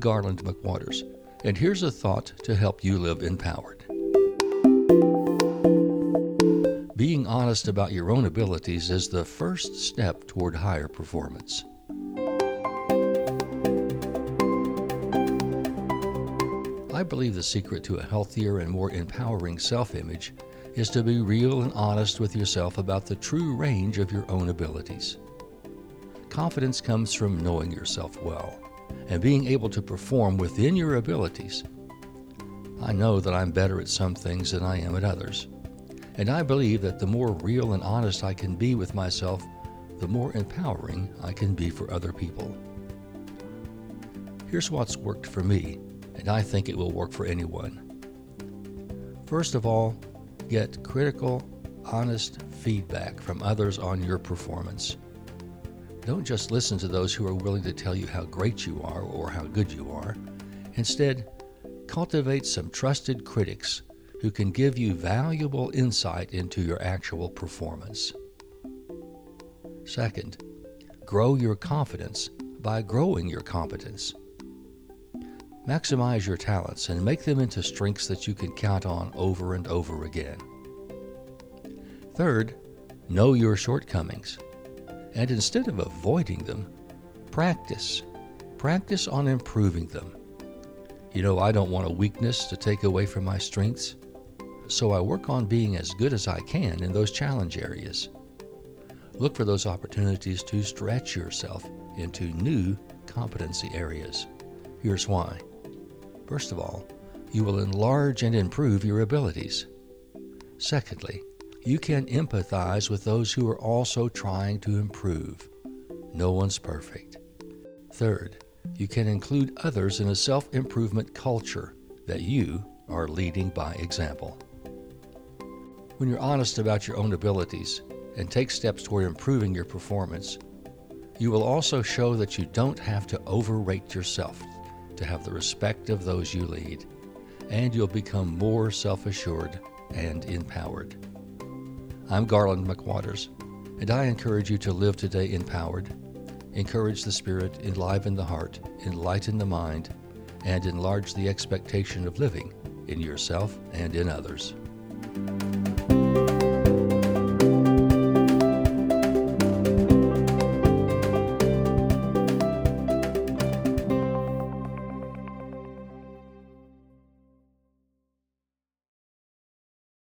Garland McWaters, and here's a thought to help you live empowered. Being honest about your own abilities is the first step toward higher performance. I believe the secret to a healthier and more empowering self image is to be real and honest with yourself about the true range of your own abilities. Confidence comes from knowing yourself well and being able to perform within your abilities. I know that I'm better at some things than I am at others, and I believe that the more real and honest I can be with myself, the more empowering I can be for other people. Here's what's worked for me, and I think it will work for anyone. First of all, get critical, honest feedback from others on your performance. Don't just listen to those who are willing to tell you how great you are or how good you are. Instead, cultivate some trusted critics who can give you valuable insight into your actual performance. Second, grow your confidence by growing your competence. Maximize your talents and make them into strengths that you can count on over and over again. Third, know your shortcomings. And instead of avoiding them, practice. Practice on improving them. You know, I don't want a weakness to take away from my strengths, so I work on being as good as I can in those challenge areas. Look for those opportunities to stretch yourself into new competency areas. Here's why. First of all, you will enlarge and improve your abilities. Secondly, you can empathize with those who are also trying to improve. No one's perfect. Third, you can include others in a self improvement culture that you are leading by example. When you're honest about your own abilities and take steps toward improving your performance, you will also show that you don't have to overrate yourself to have the respect of those you lead, and you'll become more self assured and empowered. I'm Garland McWaters, and I encourage you to live today empowered, encourage the spirit, enliven the heart, enlighten the mind, and enlarge the expectation of living in yourself and in others.